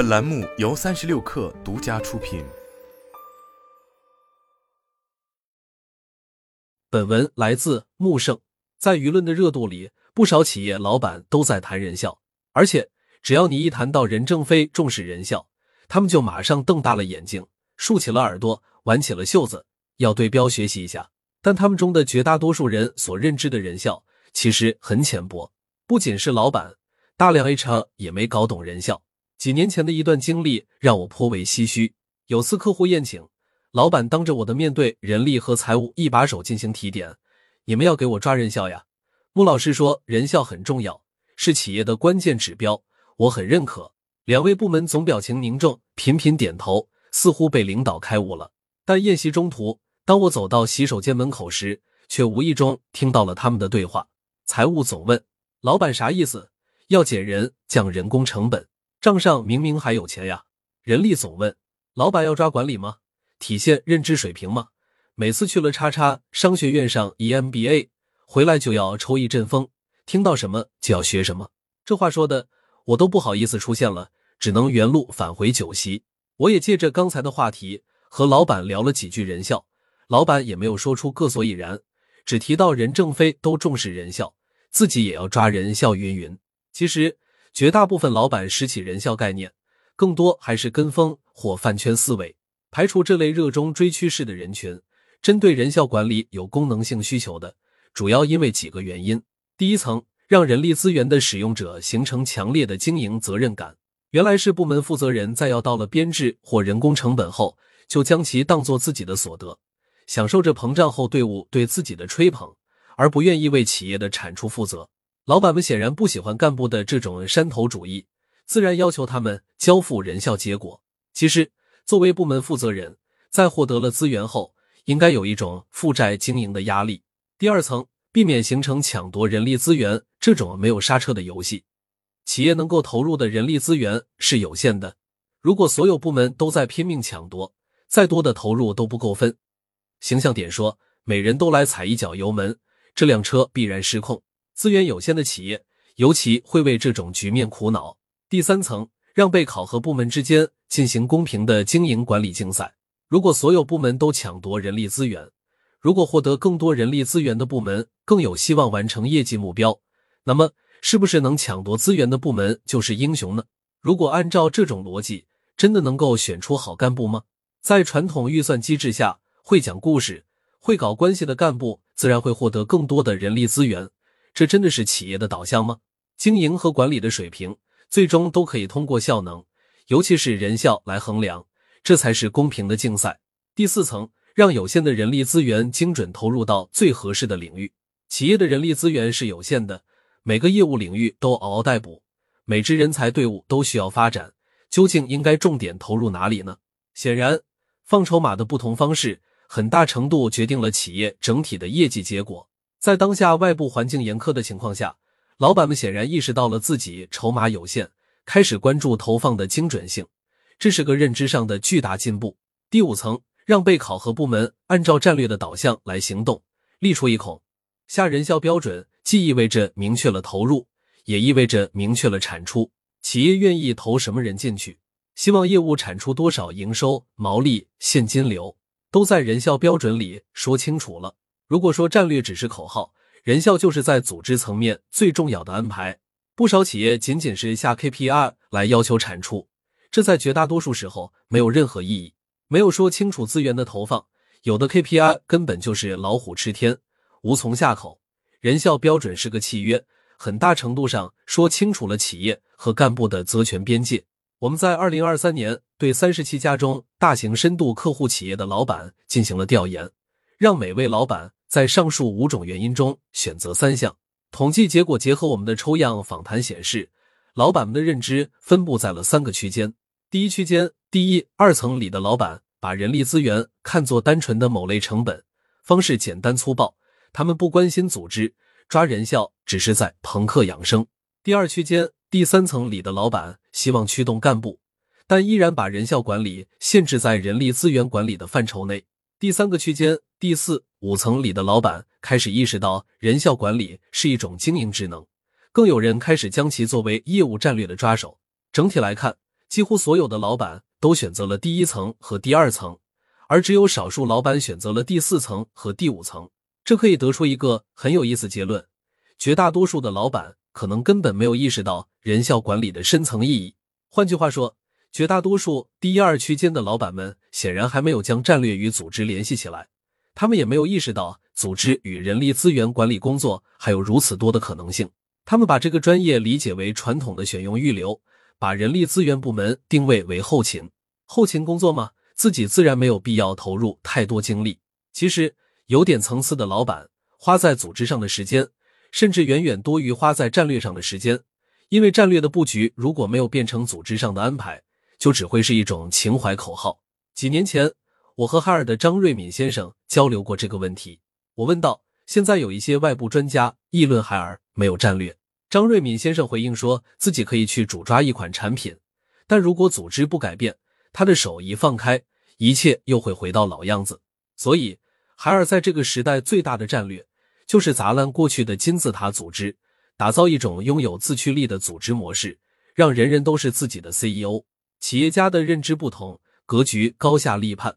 本栏目由三十六氪独家出品。本文来自木盛。在舆论的热度里，不少企业老板都在谈人效，而且只要你一谈到任正非重视人效，他们就马上瞪大了眼睛，竖起了耳朵，挽起了袖子，要对标学习一下。但他们中的绝大多数人所认知的人效，其实很浅薄。不仅是老板，大量 HR 也没搞懂人效。几年前的一段经历让我颇为唏嘘。有次客户宴请，老板当着我的面对人力和财务一把手进行提点：“你们要给我抓人效呀！”穆老师说：“人效很重要，是企业的关键指标。”我很认可。两位部门总表情凝重，频频点头，似乎被领导开悟了。但宴席中途，当我走到洗手间门口时，却无意中听到了他们的对话。财务总问：“老板啥意思？要减人，降人工成本？”账上明明还有钱呀！人力总问：“老板要抓管理吗？体现认知水平吗？”每次去了叉叉商学院上 EMBA，回来就要抽一阵风，听到什么就要学什么。这话说的，我都不好意思出现了，只能原路返回酒席。我也借着刚才的话题和老板聊了几句人效，老板也没有说出个所以然，只提到任正非都重视人效，自己也要抓人效，云云。其实。绝大部分老板拾起人效概念，更多还是跟风或饭圈思维。排除这类热衷追趋势的人群，针对人效管理有功能性需求的，主要因为几个原因：第一层，让人力资源的使用者形成强烈的经营责任感。原来是部门负责人，在要到了编制或人工成本后，就将其当做自己的所得，享受着膨胀后队伍对自己的吹捧，而不愿意为企业的产出负责。老板们显然不喜欢干部的这种山头主义，自然要求他们交付人效结果。其实，作为部门负责人，在获得了资源后，应该有一种负债经营的压力。第二层，避免形成抢夺人力资源这种没有刹车的游戏。企业能够投入的人力资源是有限的，如果所有部门都在拼命抢夺，再多的投入都不够分。形象点说，每人都来踩一脚油门，这辆车必然失控。资源有限的企业，尤其会为这种局面苦恼。第三层，让被考核部门之间进行公平的经营管理竞赛。如果所有部门都抢夺人力资源，如果获得更多人力资源的部门更有希望完成业绩目标，那么是不是能抢夺资源的部门就是英雄呢？如果按照这种逻辑，真的能够选出好干部吗？在传统预算机制下，会讲故事、会搞关系的干部，自然会获得更多的人力资源。这真的是企业的导向吗？经营和管理的水平最终都可以通过效能，尤其是人效来衡量，这才是公平的竞赛。第四层，让有限的人力资源精准投入到最合适的领域。企业的人力资源是有限的，每个业务领域都嗷嗷待哺，每支人才队伍都需要发展，究竟应该重点投入哪里呢？显然，放筹码的不同方式，很大程度决定了企业整体的业绩结果。在当下外部环境严苛的情况下，老板们显然意识到了自己筹码有限，开始关注投放的精准性，这是个认知上的巨大进步。第五层，让被考核部门按照战略的导向来行动，立出一孔下人效标准，既意味着明确了投入，也意味着明确了产出。企业愿意投什么人进去，希望业务产出多少营收、毛利、现金流，都在人效标准里说清楚了。如果说战略只是口号，人效就是在组织层面最重要的安排。不少企业仅仅是下 KPI 来要求产出，这在绝大多数时候没有任何意义。没有说清楚资源的投放，有的 KPI 根本就是老虎吃天，无从下口。人效标准是个契约，很大程度上说清楚了企业和干部的责权边界。我们在二零二三年对三十七家中大型深度客户企业的老板进行了调研，让每位老板。在上述五种原因中选择三项，统计结果结合我们的抽样访谈显示，老板们的认知分布在了三个区间。第一区间，第一二层里的老板把人力资源看作单纯的某类成本，方式简单粗暴，他们不关心组织，抓人效只是在朋克养生。第二区间，第三层里的老板希望驱动干部，但依然把人效管理限制在人力资源管理的范畴内。第三个区间，第四五层里的老板开始意识到人效管理是一种经营职能，更有人开始将其作为业务战略的抓手。整体来看，几乎所有的老板都选择了第一层和第二层，而只有少数老板选择了第四层和第五层。这可以得出一个很有意思结论：绝大多数的老板可能根本没有意识到人效管理的深层意义。换句话说，绝大多数第一二区间的老板们显然还没有将战略与组织联系起来，他们也没有意识到组织与人力资源管理工作还有如此多的可能性。他们把这个专业理解为传统的选用预留，把人力资源部门定位为后勤。后勤工作嘛，自己自然没有必要投入太多精力。其实。有点层次的老板花在组织上的时间，甚至远远多于花在战略上的时间。因为战略的布局如果没有变成组织上的安排，就只会是一种情怀口号。几年前，我和海尔的张瑞敏先生交流过这个问题。我问道：“现在有一些外部专家议论海尔没有战略。”张瑞敏先生回应说自己可以去主抓一款产品，但如果组织不改变，他的手一放开，一切又会回到老样子。所以。海尔在这个时代最大的战略，就是砸烂过去的金字塔组织，打造一种拥有自驱力的组织模式，让人人都是自己的 CEO。企业家的认知不同，格局高下立判。